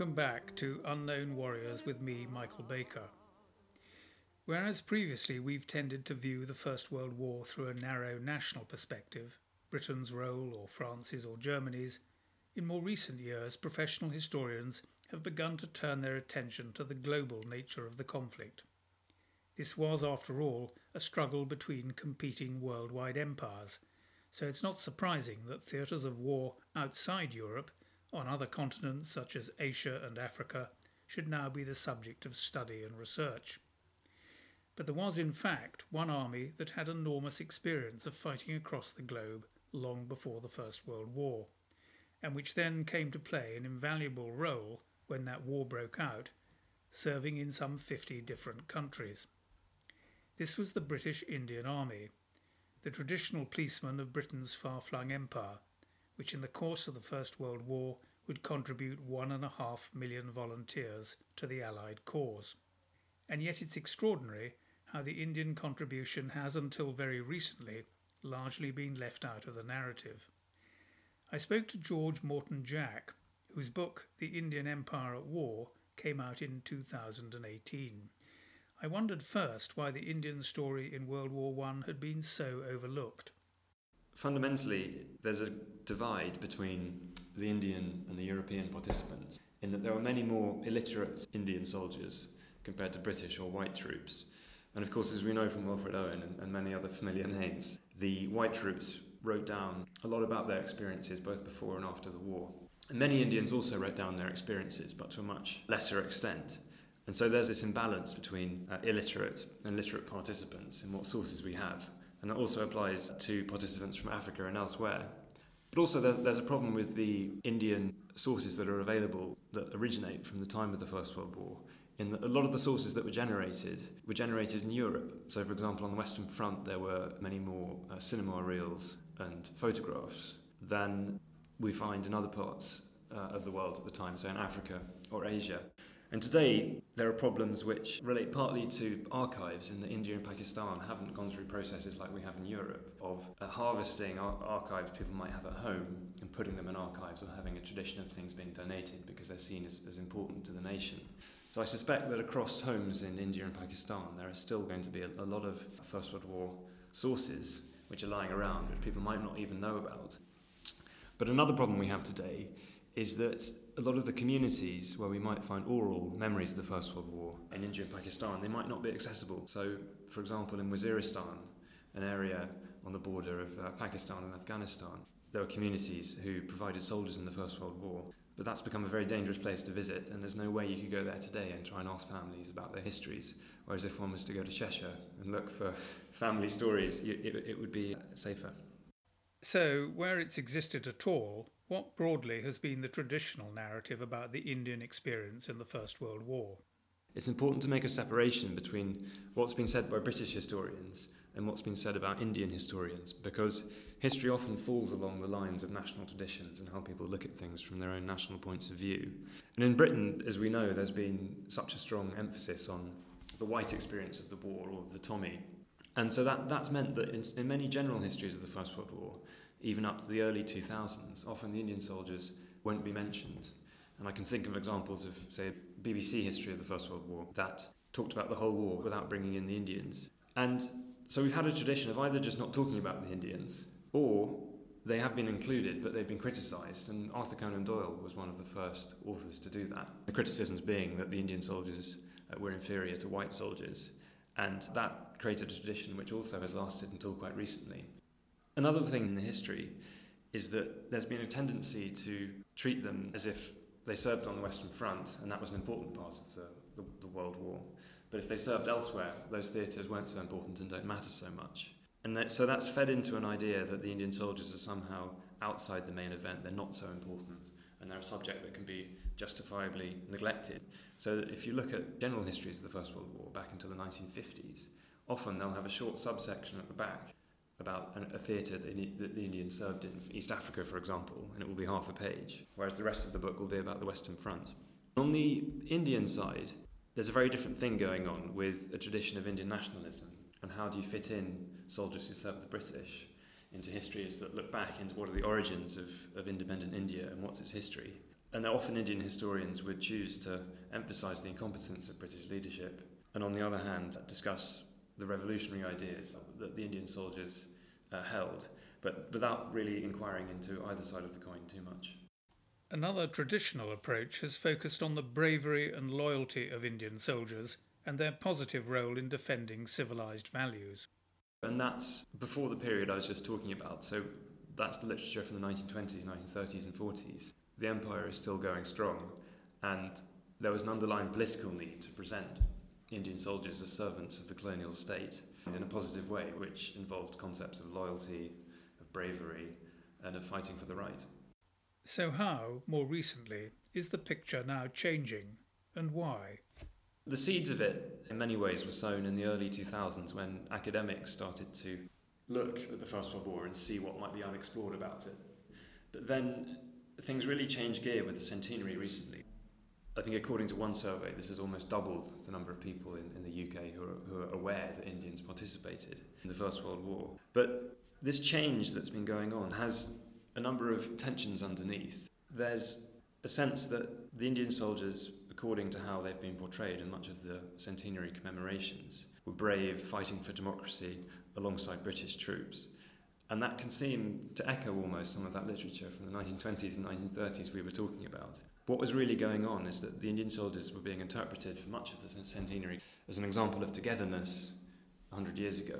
Welcome back to Unknown Warriors with me, Michael Baker. Whereas previously we've tended to view the First World War through a narrow national perspective, Britain's role or France's or Germany's, in more recent years professional historians have begun to turn their attention to the global nature of the conflict. This was, after all, a struggle between competing worldwide empires, so it's not surprising that theatres of war outside Europe, on other continents such as Asia and Africa, should now be the subject of study and research. But there was, in fact, one army that had enormous experience of fighting across the globe long before the First World War, and which then came to play an invaluable role when that war broke out, serving in some 50 different countries. This was the British Indian Army, the traditional policeman of Britain's far flung empire, which in the course of the First World War would contribute one and a half million volunteers to the Allied cause. And yet it's extraordinary how the Indian contribution has until very recently largely been left out of the narrative. I spoke to George Morton Jack, whose book, The Indian Empire at War, came out in 2018. I wondered first why the Indian story in World War I had been so overlooked. Fundamentally, there's a divide between the Indian and the European participants in that there are many more illiterate Indian soldiers compared to British or white troops. And of course, as we know from Wilfred Owen and, and many other familiar names, the white troops wrote down a lot about their experiences both before and after the war. And many Indians also wrote down their experiences, but to a much lesser extent. And so there's this imbalance between uh, illiterate and literate participants in what sources we have. And that also applies to participants from Africa and elsewhere. But also, there's, there's a problem with the Indian sources that are available that originate from the time of the First World War in that a lot of the sources that were generated were generated in Europe. So, for example, on the Western Front, there were many more uh, cinema reels and photographs than we find in other parts uh, of the world at the time, so in Africa or Asia. And today, there are problems which relate partly to archives in that India and Pakistan haven't gone through processes like we have in Europe of uh, harvesting ar- archives people might have at home and putting them in archives or having a tradition of things being donated because they're seen as, as important to the nation. So I suspect that across homes in India and Pakistan, there are still going to be a, a lot of First World War sources which are lying around, which people might not even know about. But another problem we have today is that a lot of the communities where we might find oral memories of the First World War in India and Pakistan, they might not be accessible. So, for example, in Waziristan, an area on the border of uh, Pakistan and Afghanistan, there were communities who provided soldiers in the First World War but that's become a very dangerous place to visit, and there's no way you could go there today and try and ask families about their histories. Whereas if one was to go to Cheshire and look for family stories, it, it would be safer. So, where it's existed at all, what broadly has been the traditional narrative about the Indian experience in the First World War? It's important to make a separation between what's been said by British historians and what's been said about Indian historians because history often falls along the lines of national traditions and how people look at things from their own national points of view. And in Britain, as we know, there's been such a strong emphasis on the white experience of the war or the Tommy. And so that, that's meant that in, in many general histories of the First World War, even up to the early 2000s, often the Indian soldiers won't be mentioned. And I can think of examples of, say, BBC history of the First World War that talked about the whole war without bringing in the Indians. And so we've had a tradition of either just not talking about the Indians, or they have been included, but they've been criticised. And Arthur Conan Doyle was one of the first authors to do that. The criticisms being that the Indian soldiers uh, were inferior to white soldiers, and that created a tradition which also has lasted until quite recently. Another thing in the history is that there's been a tendency to treat them as if they served on the Western Front, and that was an important part of the, the, the World War. But if they served elsewhere, those theatres weren't so important and don't matter so much. And that, so that's fed into an idea that the Indian soldiers are somehow outside the main event, they're not so important, and they're a subject that can be justifiably neglected. So if you look at general histories of the First World War back into the 1950s, often they'll have a short subsection at the back about an, a theatre that, that the Indians served in East Africa, for example, and it will be half a page, whereas the rest of the book will be about the Western Front. On the Indian side, there's a very different thing going on with a tradition of Indian nationalism. And how do you fit in soldiers who served the British into histories that look back into what are the origins of, of independent India and what's its history? And often Indian historians would choose to emphasise the incompetence of British leadership and, on the other hand, discuss the revolutionary ideas that the Indian soldiers uh, held, but without really inquiring into either side of the coin too much. Another traditional approach has focused on the bravery and loyalty of Indian soldiers and their positive role in defending civilized values. And that's before the period I was just talking about. So that's the literature from the 1920s, 1930s, and 40s. The empire is still going strong, and there was an underlying political need to present Indian soldiers as servants of the colonial state in a positive way, which involved concepts of loyalty, of bravery, and of fighting for the right. So, how, more recently, is the picture now changing, and why? The seeds of it, in many ways, were sown in the early 2000s when academics started to look at the First World War and see what might be unexplored about it. But then things really changed gear with the centenary recently. I think, according to one survey, this has almost doubled the number of people in, in the UK who are, who are aware that Indians participated in the First World War. But this change that's been going on has a number of tensions underneath. There's a sense that the Indian soldiers, according to how they've been portrayed in much of the centenary commemorations, were brave, fighting for democracy alongside British troops. And that can seem to echo almost some of that literature from the 1920s and 1930s we were talking about. What was really going on is that the Indian soldiers were being interpreted for much of the centenary as an example of togetherness 100 years ago,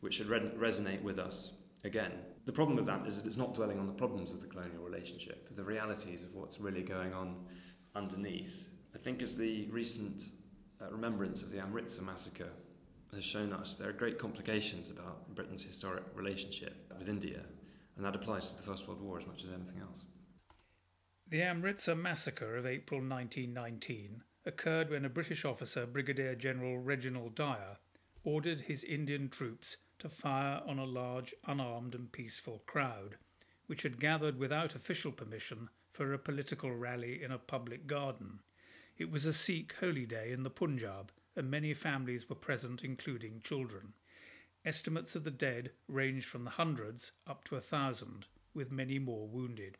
which should re- resonate with us again. The problem with that is that it's not dwelling on the problems of the colonial relationship, the realities of what's really going on underneath. I think as the recent uh, remembrance of the Amritsar massacre has shown us, there are great complications about Britain's historic relationship with India, and that applies to the First World War as much as anything else. The Amritsar massacre of April 1919 occurred when a British officer, Brigadier General Reginald Dyer, ordered his Indian troops to fire on a large, unarmed, and peaceful crowd, which had gathered without official permission for a political rally in a public garden. It was a Sikh holy day in the Punjab, and many families were present, including children. Estimates of the dead ranged from the hundreds up to a thousand, with many more wounded.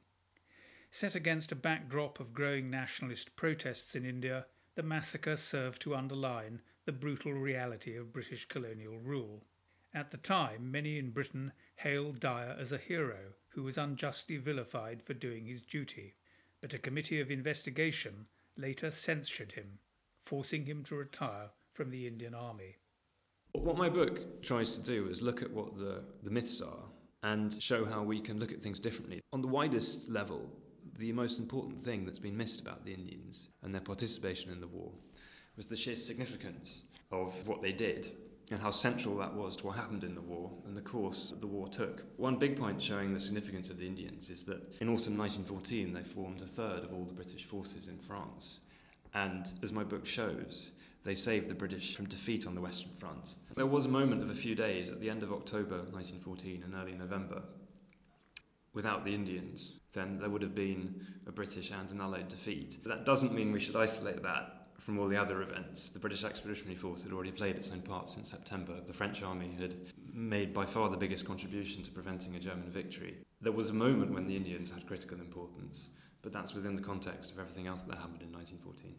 Set against a backdrop of growing nationalist protests in India, the massacre served to underline the brutal reality of British colonial rule. At the time, many in Britain hailed Dyer as a hero who was unjustly vilified for doing his duty, but a committee of investigation later censured him, forcing him to retire from the Indian Army. What my book tries to do is look at what the, the myths are and show how we can look at things differently. On the widest level, the most important thing that's been missed about the Indians and their participation in the war was the sheer significance of what they did and how central that was to what happened in the war and the course the war took. One big point showing the significance of the Indians is that in autumn 1914 they formed a third of all the British forces in France. And as my book shows, they saved the British from defeat on the Western Front. There was a moment of a few days at the end of October 1914 and early November without the Indians, then there would have been a British and an Allied defeat. But that doesn't mean we should isolate that from all the other events. The British Expeditionary Force had already played its own part since September. The French army had made by far the biggest contribution to preventing a German victory. There was a moment when the Indians had critical importance, but that's within the context of everything else that happened in 1914.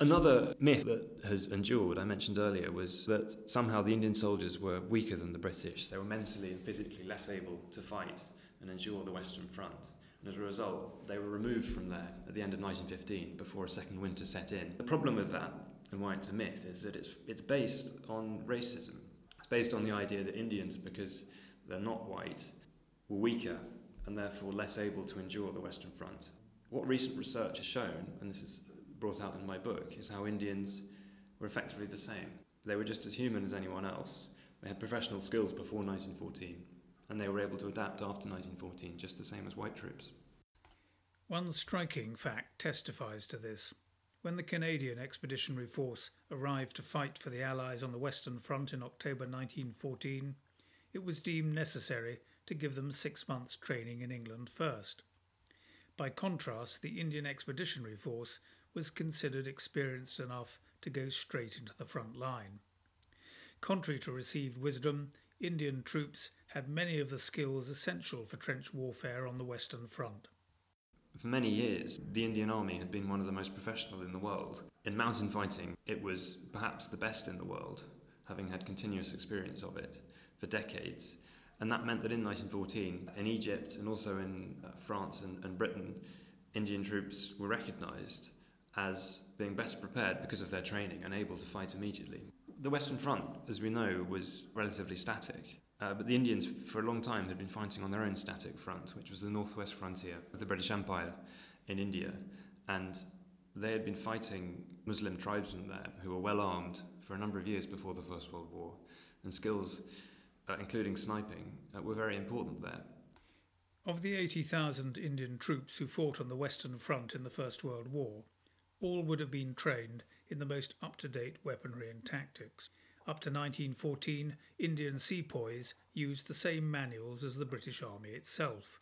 Another myth that has endured, I mentioned earlier, was that somehow the Indian soldiers were weaker than the British. They were mentally and physically less able to fight and endure the Western Front. And as a result, they were removed from there at the end of 1915 before a second winter set in. The problem with that, and why it's a myth, is that it's, it's based on racism. It's based on the idea that Indians, because they're not white, were weaker and therefore less able to endure the Western Front. What recent research has shown, and this is brought out in my book is how Indians were effectively the same. They were just as human as anyone else. They had professional skills before 1914, and they were able to adapt after 1914 just the same as white troops. One striking fact testifies to this. When the Canadian Expeditionary Force arrived to fight for the Allies on the Western Front in October 1914, it was deemed necessary to give them six months' training in England first. By contrast, the Indian Expeditionary Force was considered experienced enough to go straight into the front line. Contrary to received wisdom, Indian troops had many of the skills essential for trench warfare on the Western Front. For many years, the Indian Army had been one of the most professional in the world. In mountain fighting, it was perhaps the best in the world, having had continuous experience of it for decades. And that meant that in 1914, in Egypt and also in uh, France and, and Britain, Indian troops were recognised as being best prepared because of their training and able to fight immediately. The Western Front, as we know, was relatively static. Uh, but the Indians, for a long time, had been fighting on their own static front, which was the northwest frontier of the British Empire in India. And they had been fighting Muslim tribesmen there who were well armed for a number of years before the First World War. And skills, uh, including sniping, uh, were very important there. Of the 80,000 Indian troops who fought on the Western Front in the First World War, all would have been trained in the most up to date weaponry and tactics. Up to 1914, Indian sepoys used the same manuals as the British Army itself,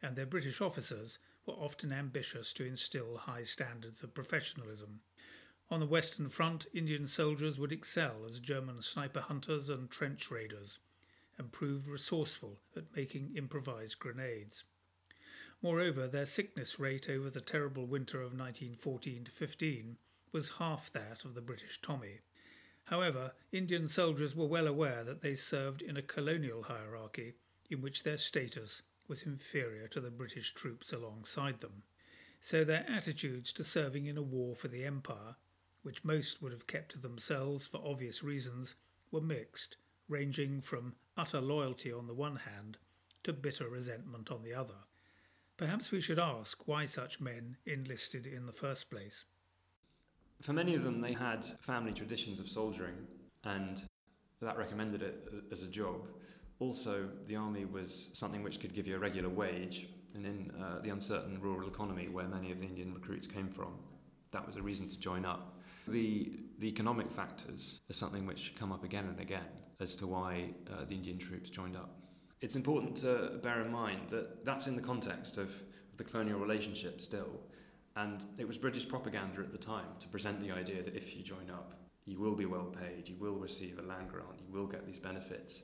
and their British officers were often ambitious to instill high standards of professionalism. On the Western Front, Indian soldiers would excel as German sniper hunters and trench raiders, and proved resourceful at making improvised grenades. Moreover, their sickness rate over the terrible winter of 1914 15 was half that of the British Tommy. However, Indian soldiers were well aware that they served in a colonial hierarchy in which their status was inferior to the British troops alongside them. So their attitudes to serving in a war for the Empire, which most would have kept to themselves for obvious reasons, were mixed, ranging from utter loyalty on the one hand to bitter resentment on the other. Perhaps we should ask why such men enlisted in the first place. For many of them, they had family traditions of soldiering, and that recommended it as a job. Also, the army was something which could give you a regular wage, and in uh, the uncertain rural economy where many of the Indian recruits came from, that was a reason to join up. The, the economic factors are something which come up again and again as to why uh, the Indian troops joined up. It's important to bear in mind that that's in the context of, of the colonial relationship still. And it was British propaganda at the time to present the idea that if you join up, you will be well paid, you will receive a land grant, you will get these benefits.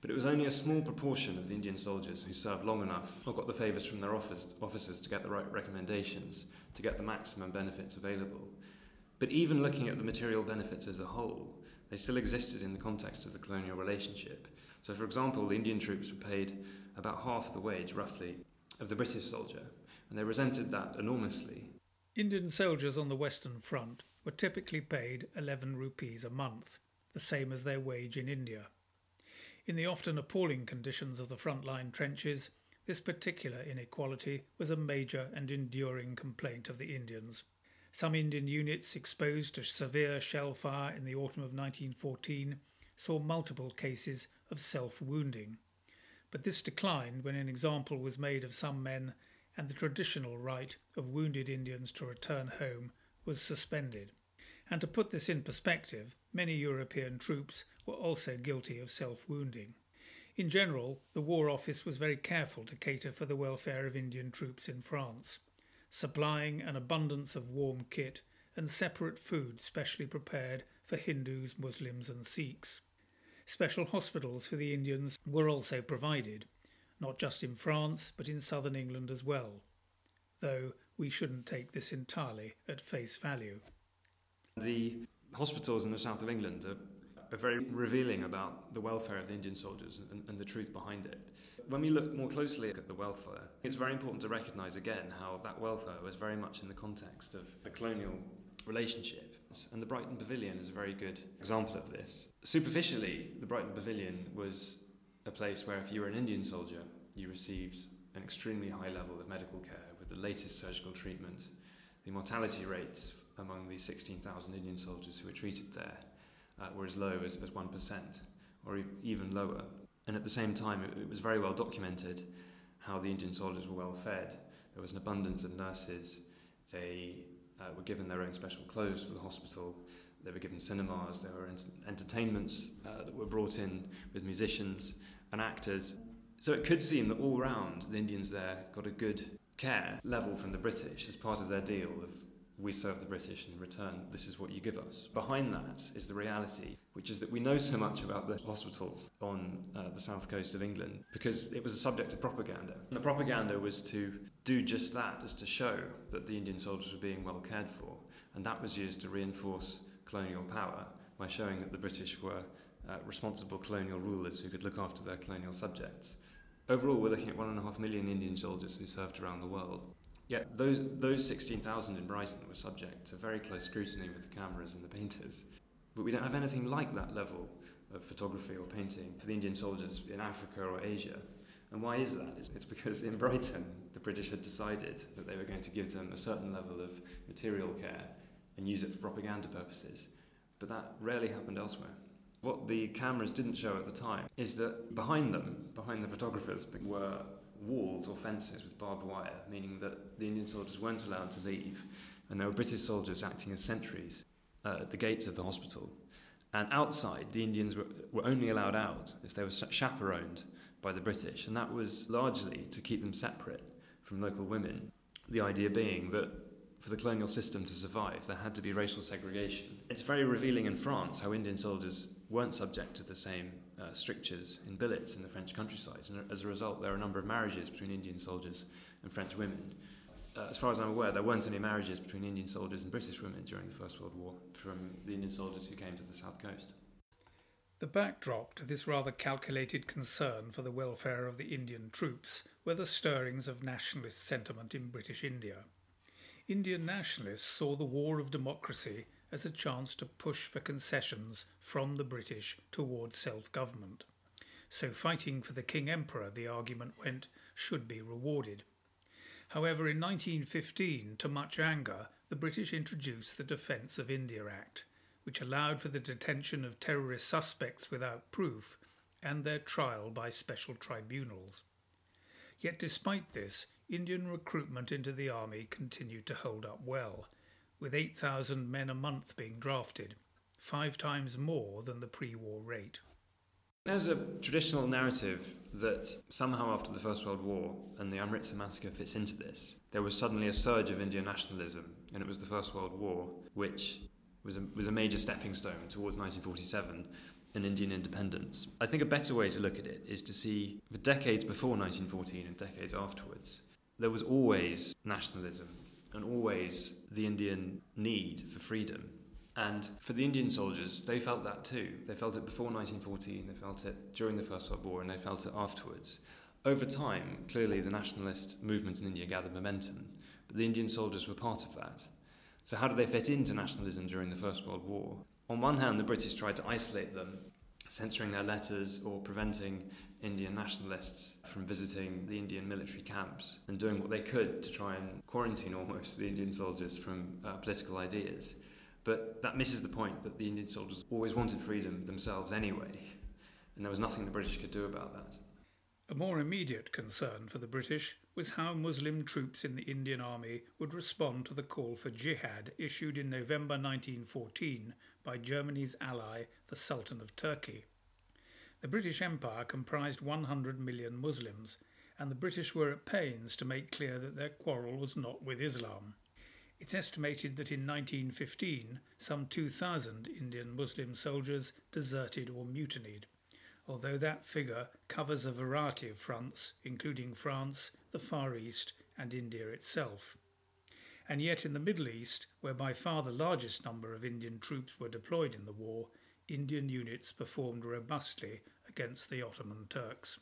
But it was only a small proportion of the Indian soldiers who served long enough or got the favours from their officers to get the right recommendations, to get the maximum benefits available. But even looking at the material benefits as a whole, they still existed in the context of the colonial relationship. So, for example, the Indian troops were paid about half the wage, roughly, of the British soldier, and they resented that enormously. Indian soldiers on the Western Front were typically paid 11 rupees a month, the same as their wage in India. In the often appalling conditions of the front-line trenches, this particular inequality was a major and enduring complaint of the Indians. Some Indian units exposed to severe shell fire in the autumn of 1914 saw multiple cases of self wounding. But this declined when an example was made of some men and the traditional right of wounded Indians to return home was suspended. And to put this in perspective, many European troops were also guilty of self wounding. In general, the War Office was very careful to cater for the welfare of Indian troops in France, supplying an abundance of warm kit and separate food specially prepared for Hindus, Muslims, and Sikhs. Special hospitals for the Indians were also provided, not just in France, but in southern England as well, though we shouldn't take this entirely at face value. The hospitals in the south of England are, are very revealing about the welfare of the Indian soldiers and, and the truth behind it. When we look more closely at the welfare, it's very important to recognise again how that welfare was very much in the context of the colonial relationship. And the Brighton Pavilion is a very good example of this. Superficially, the Brighton Pavilion was a place where if you were an Indian soldier, you received an extremely high level of medical care with the latest surgical treatment. The mortality rates among the 16,000 Indian soldiers who were treated there uh, were as low as, as 1% or e- even lower. And at the same time, it, it was very well documented how the Indian soldiers were well fed. There was an abundance of nurses. They uh, were given their own special clothes for the hospital. They were given cinemas, there were ent- entertainments uh, that were brought in with musicians and actors. So it could seem that all round the Indians there got a good care level from the British as part of their deal of we serve the British and in return, this is what you give us. Behind that is the reality, which is that we know so much about the hospitals on uh, the south coast of England because it was a subject of propaganda. And the propaganda was to do just that, as to show that the Indian soldiers were being well cared for. And that was used to reinforce colonial power by showing that the British were uh, responsible colonial rulers who could look after their colonial subjects. Overall, we're looking at one and a half million Indian soldiers who served around the world. Yet those, those 16,000 in Brighton were subject to very close scrutiny with the cameras and the painters. But we don't have anything like that level of photography or painting for the Indian soldiers in Africa or Asia. And why is that? It's because in Brighton, the British had decided that they were going to give them a certain level of material care and use it for propaganda purposes. But that rarely happened elsewhere. What the cameras didn't show at the time is that behind them, behind the photographers, were walls or fences with barbed wire, meaning that the Indian soldiers weren't allowed to leave, and there were British soldiers acting as sentries uh, at the gates of the hospital. And outside, the Indians were, were only allowed out if they were chaperoned by the British, and that was largely to keep them separate from local women. The idea being that for the colonial system to survive, there had to be racial segregation. It's very revealing in France how Indian soldiers weren't subject to the same uh, strictures in billets in the French countryside. And as a result, there are a number of marriages between Indian soldiers and French women. Uh, as far as I'm aware, there weren't any marriages between Indian soldiers and British women during the First World War from the Indian soldiers who came to the south coast. The backdrop to this rather calculated concern for the welfare of the Indian troops were the stirrings of nationalist sentiment in British India. Indian nationalists saw the war of democracy as a chance to push for concessions from the British towards self government. So, fighting for the King Emperor, the argument went, should be rewarded. However, in 1915, to much anger, the British introduced the Defence of India Act, which allowed for the detention of terrorist suspects without proof and their trial by special tribunals. Yet, despite this, Indian recruitment into the army continued to hold up well, with 8,000 men a month being drafted, five times more than the pre war rate. There's a traditional narrative that somehow after the First World War and the Amritsar massacre fits into this, there was suddenly a surge of Indian nationalism, and it was the First World War which was a, was a major stepping stone towards 1947 and Indian independence. I think a better way to look at it is to see the decades before 1914 and decades afterwards, there was always nationalism and always the Indian need for freedom. And for the Indian soldiers, they felt that too. They felt it before 1914, they felt it during the First World War, and they felt it afterwards. Over time, clearly the nationalist movement in India gathered momentum, but the Indian soldiers were part of that. So, how did they fit into nationalism during the First World War? On one hand, the British tried to isolate them, censoring their letters or preventing Indian nationalists from visiting the Indian military camps and doing what they could to try and quarantine almost the Indian soldiers from uh, political ideas. But that misses the point that the Indian soldiers always wanted freedom themselves anyway, and there was nothing the British could do about that. A more immediate concern for the British was how Muslim troops in the Indian Army would respond to the call for jihad issued in November 1914 by Germany's ally, the Sultan of Turkey. The British Empire comprised 100 million Muslims, and the British were at pains to make clear that their quarrel was not with Islam. It's estimated that in 1915 some 2,000 Indian Muslim soldiers deserted or mutinied, although that figure covers a variety of fronts, including France, the Far East, and India itself. And yet, in the Middle East, where by far the largest number of Indian troops were deployed in the war, Indian units performed robustly against the Ottoman Turks.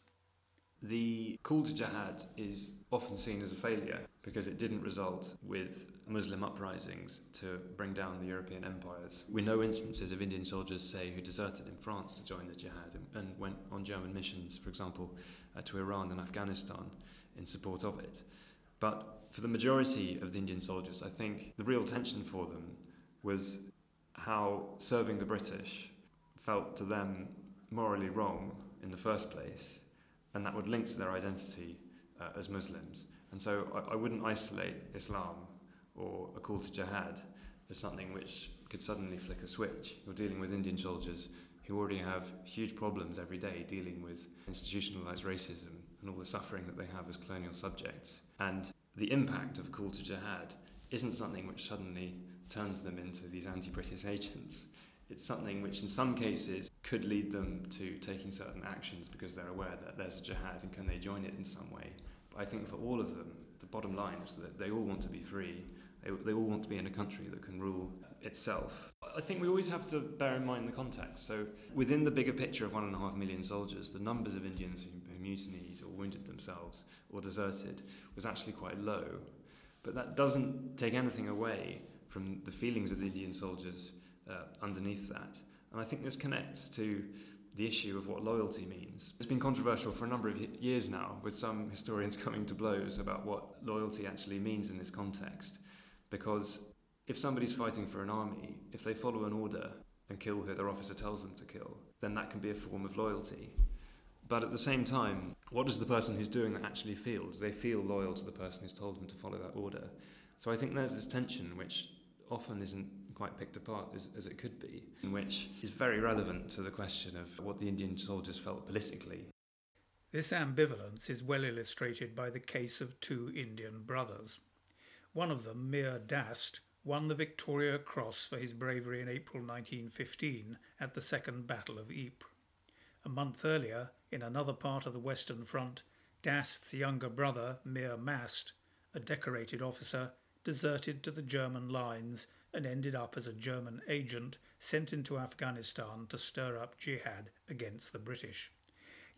The call to jihad is often seen as a failure because it didn't result with Muslim uprisings to bring down the European empires. We know instances of Indian soldiers, say, who deserted in France to join the jihad and, went on German missions, for example, uh, to Iran and Afghanistan in support of it. But for the majority of the Indian soldiers, I think the real tension for them was how serving the British felt to them morally wrong in the first place, and that would link to their identity uh, as Muslims. And so I, I, wouldn't isolate Islam or a call to jihad as something which could suddenly flick a switch. You're dealing with Indian soldiers who already have huge problems every day dealing with institutionalized racism and all the suffering that they have as colonial subjects. And the impact of call to jihad isn't something which suddenly turns them into these anti British agents. It's something which, in some cases, could lead them to taking certain actions because they're aware that there's a jihad and can they join it in some way. But I think for all of them, the bottom line is that they all want to be free. They, they all want to be in a country that can rule itself. I think we always have to bear in mind the context. So, within the bigger picture of one and a half million soldiers, the numbers of Indians who, who mutinied or wounded themselves or deserted was actually quite low. But that doesn't take anything away from the feelings of the Indian soldiers uh, underneath that. And I think this connects to the issue of what loyalty means. It's been controversial for a number of years now, with some historians coming to blows about what loyalty actually means in this context. Because if somebody's fighting for an army, if they follow an order and kill who their officer tells them to kill, then that can be a form of loyalty. But at the same time, what does the person who's doing that actually feel? Do they feel loyal to the person who's told them to follow that order? So I think there's this tension which often isn't quite picked apart as, as it could be, which is very relevant to the question of what the Indian soldiers felt politically. This ambivalence is well illustrated by the case of two Indian brothers. One of them, Mir Dast, won the Victoria Cross for his bravery in April 1915 at the Second Battle of Ypres. A month earlier, in another part of the Western Front, Dast's younger brother, Mir Mast, a decorated officer, deserted to the German lines and ended up as a German agent sent into Afghanistan to stir up jihad against the British.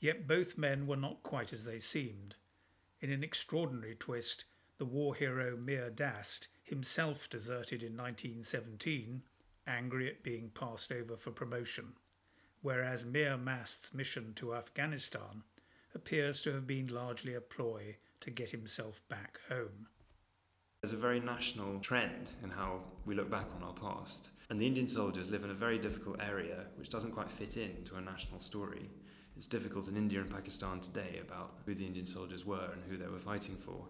Yet both men were not quite as they seemed. In an extraordinary twist, the war hero Mir Dast himself deserted in 1917, angry at being passed over for promotion, whereas Mir Mast's mission to Afghanistan appears to have been largely a ploy to get himself back home. There's a very national trend in how we look back on our past. And the Indian soldiers live in a very difficult area which doesn't quite fit into a national story. It's difficult in India and Pakistan today about who the Indian soldiers were and who they were fighting for.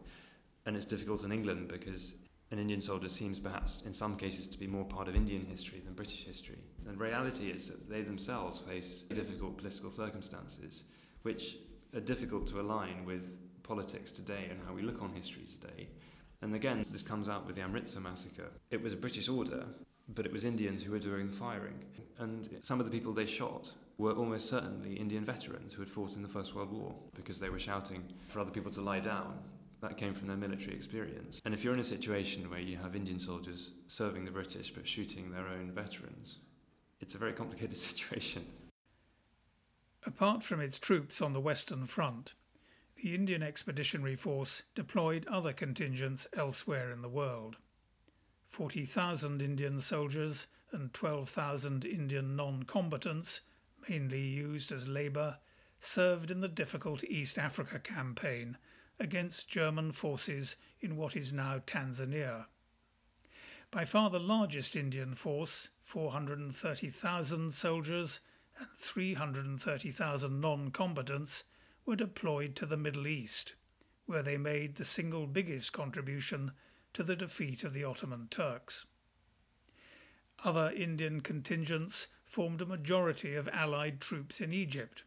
And it's difficult in England because an Indian soldier seems perhaps in some cases to be more part of Indian history than British history. And reality is that they themselves face difficult political circumstances which are difficult to align with politics today and how we look on history today. And again, this comes out with the Amritsar massacre. It was a British order, but it was Indians who were doing the firing. And some of the people they shot were almost certainly Indian veterans who had fought in the First World War because they were shouting for other people to lie down. That came from their military experience. And if you're in a situation where you have Indian soldiers serving the British but shooting their own veterans, it's a very complicated situation. Apart from its troops on the Western Front, the Indian Expeditionary Force deployed other contingents elsewhere in the world. 40,000 Indian soldiers and 12,000 Indian non combatants, mainly used as labour, served in the difficult East Africa campaign against German forces in what is now Tanzania. By far the largest Indian force, 430,000 soldiers and 330,000 non combatants, were deployed to the Middle East, where they made the single biggest contribution to the defeat of the Ottoman Turks. Other Indian contingents formed a majority of Allied troops in Egypt.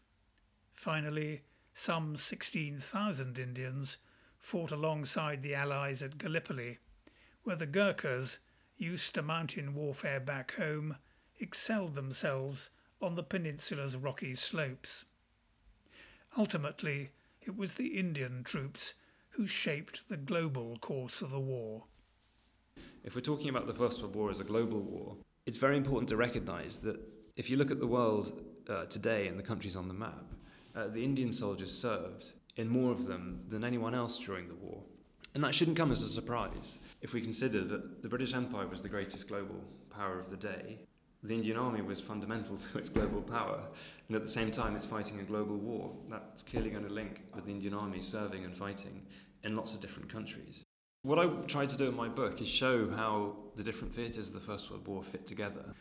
Finally, some 16,000 Indians fought alongside the Allies at Gallipoli, where the Gurkhas, used to mountain warfare back home, excelled themselves on the peninsula's rocky slopes. Ultimately, it was the Indian troops who shaped the global course of the war. If we're talking about the First World War as a global war, it's very important to recognise that if you look at the world uh, today and the countries on the map, uh, the Indian soldiers served in more of them than anyone else during the war. And that shouldn't come as a surprise if we consider that the British Empire was the greatest global power of the day the Indian Army was fundamental to its global power, and at the same time, it's fighting a global war. That's clearly going to link with the Indian Army serving and fighting in lots of different countries. What I tried to do in my book is show how the different theatres of the First World War fit together,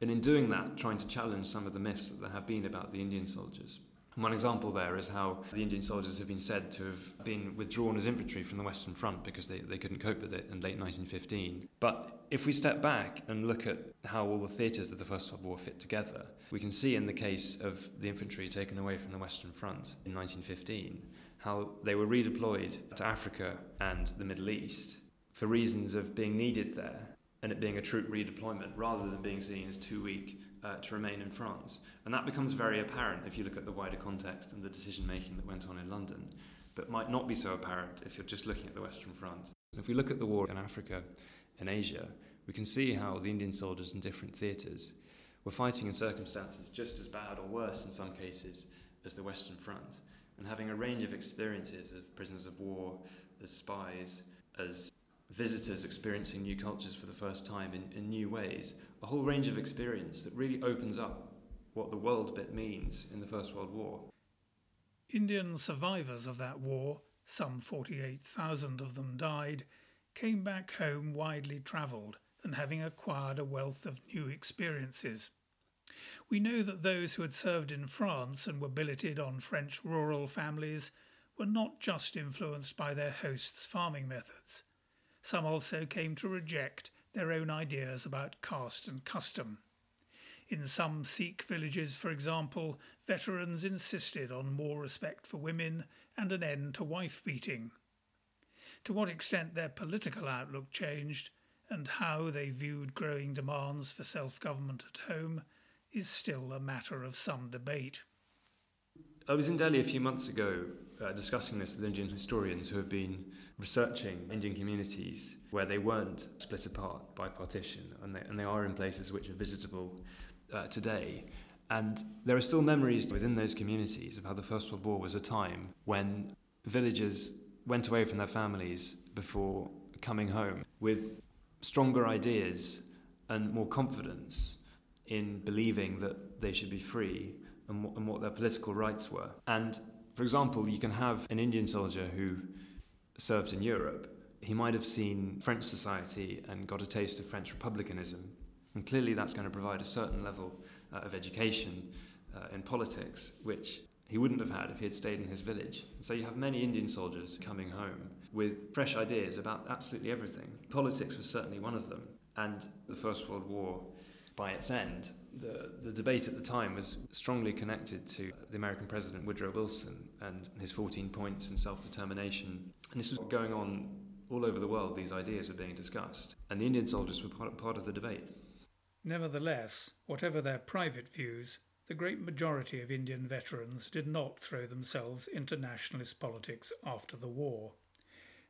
and in doing that, trying to challenge some of the myths that there have been about the Indian soldiers. One example there is how the Indian soldiers have been said to have been withdrawn as infantry from the Western Front because they, they couldn't cope with it in late 1915. But if we step back and look at how all the theatres of the First World War fit together, we can see in the case of the infantry taken away from the Western Front in 1915 how they were redeployed to Africa and the Middle East for reasons of being needed there and it being a troop redeployment rather than being seen as too weak uh, to remain in France. And that becomes very apparent if you look at the wider context and the decision making that went on in London, but might not be so apparent if you're just looking at the Western Front. If we look at the war in Africa and Asia, we can see how the Indian soldiers in different theatres were fighting in circumstances just as bad or worse in some cases as the Western Front, and having a range of experiences of prisoners of war, as spies, as visitors experiencing new cultures for the first time in, in new ways, a whole range of experience that really opens up what the world bit means in the First World War. Indian survivors of that war, some 48,000 of them died, came back home widely travelled and having acquired a wealth of new experiences. We know that those who had served in France and were billeted on French rural families were not just influenced by their hosts' farming methods. Some also came to reject their own ideas about caste and custom. In some Sikh villages, for example, veterans insisted on more respect for women and an end to wife beating. To what extent their political outlook changed and how they viewed growing demands for self government at home is still a matter of some debate. I was in Delhi a few months ago uh, discussing this with Indian historians who have been researching Indian communities where they weren't split apart by partition, and they, and they are in places which are visitable uh, today. And there are still memories within those communities of how the First World War was a time when villagers went away from their families before coming home with stronger ideas and more confidence in believing that they should be free and, and what their political rights were. And for example, you can have an Indian soldier who served in Europe. He might have seen French society and got a taste of French republicanism. And clearly, that's going to provide a certain level uh, of education uh, in politics, which he wouldn't have had if he had stayed in his village. So you have many Indian soldiers coming home with fresh ideas about absolutely everything. Politics was certainly one of them. And the First World War, by its end, the, the debate at the time was strongly connected to the American president Woodrow Wilson and his 14 points and self determination. And this was going on all over the world, these ideas were being discussed. And the Indian soldiers were part, part of the debate. Nevertheless, whatever their private views, the great majority of Indian veterans did not throw themselves into nationalist politics after the war.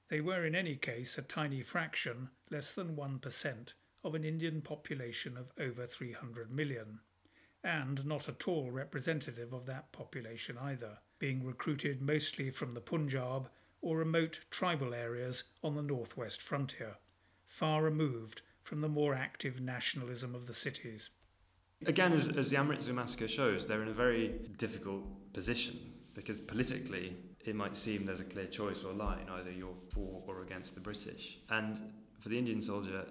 They were, in any case, a tiny fraction, less than 1%, of an Indian population of over 300 million, and not at all representative of that population either, being recruited mostly from the Punjab or remote tribal areas on the northwest frontier, far removed from the more active nationalism of the cities. Again, as, as the Amritsar massacre shows, they're in a very difficult position because politically it might seem there's a clear choice or line either you're for or against the British. And for the Indian soldier,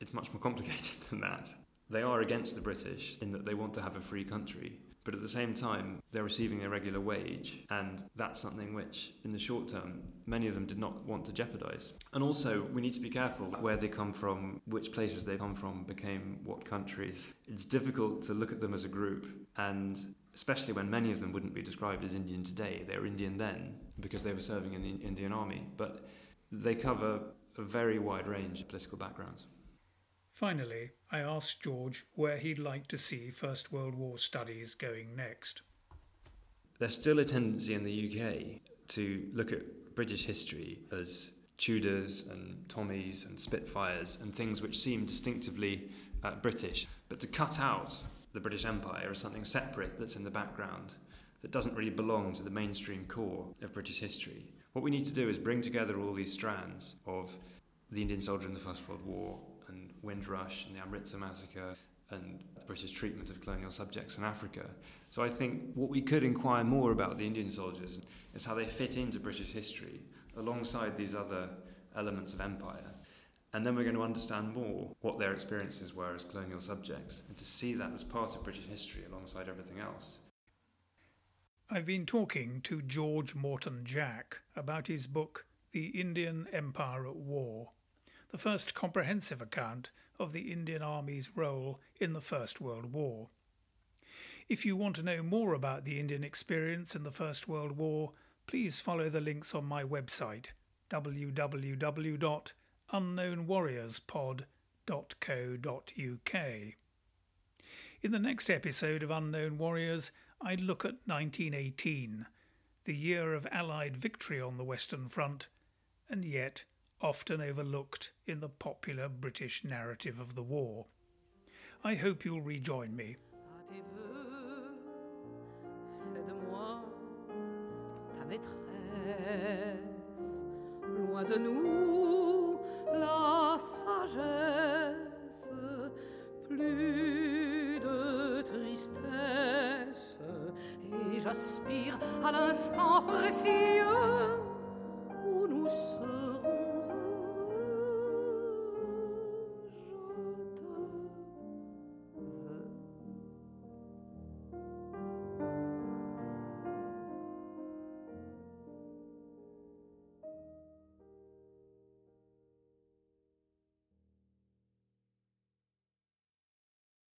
it's much more complicated than that. They are against the British in that they want to have a free country, but at the same time, they're receiving a regular wage, and that's something which, in the short term, many of them did not want to jeopardise. And also, we need to be careful where they come from, which places they come from became what countries. It's difficult to look at them as a group, and especially when many of them wouldn't be described as Indian today. They were Indian then because they were serving in the Indian Army, but they cover a very wide range of political backgrounds. Finally, I asked George where he'd like to see First World War studies going next. There's still a tendency in the UK to look at British history as Tudors and Tommies and Spitfires and things which seem distinctively uh, British, but to cut out the British Empire as something separate that's in the background that doesn't really belong to the mainstream core of British history. What we need to do is bring together all these strands of the Indian soldier in the First World War, Windrush and the Amritsar massacre and the British treatment of colonial subjects in Africa. So I think what we could inquire more about the Indian soldiers is how they fit into British history alongside these other elements of empire. And then we're going to understand more what their experiences were as colonial subjects and to see that as part of British history alongside everything else. I've been talking to George Morton Jack about his book, The Indian Empire at War the first comprehensive account of the Indian Army's role in the First World War. If you want to know more about the Indian experience in the First World War, please follow the links on my website www.unknownwarriorspod.co.uk. In the next episode of Unknown Warriors, I look at 1918, the year of Allied victory on the Western Front, and yet often overlooked in the popular British narrative of the war. I hope you'll rejoin me. loin de nous la sagesse, plus de tristesse, et j'aspire à l'instant précieux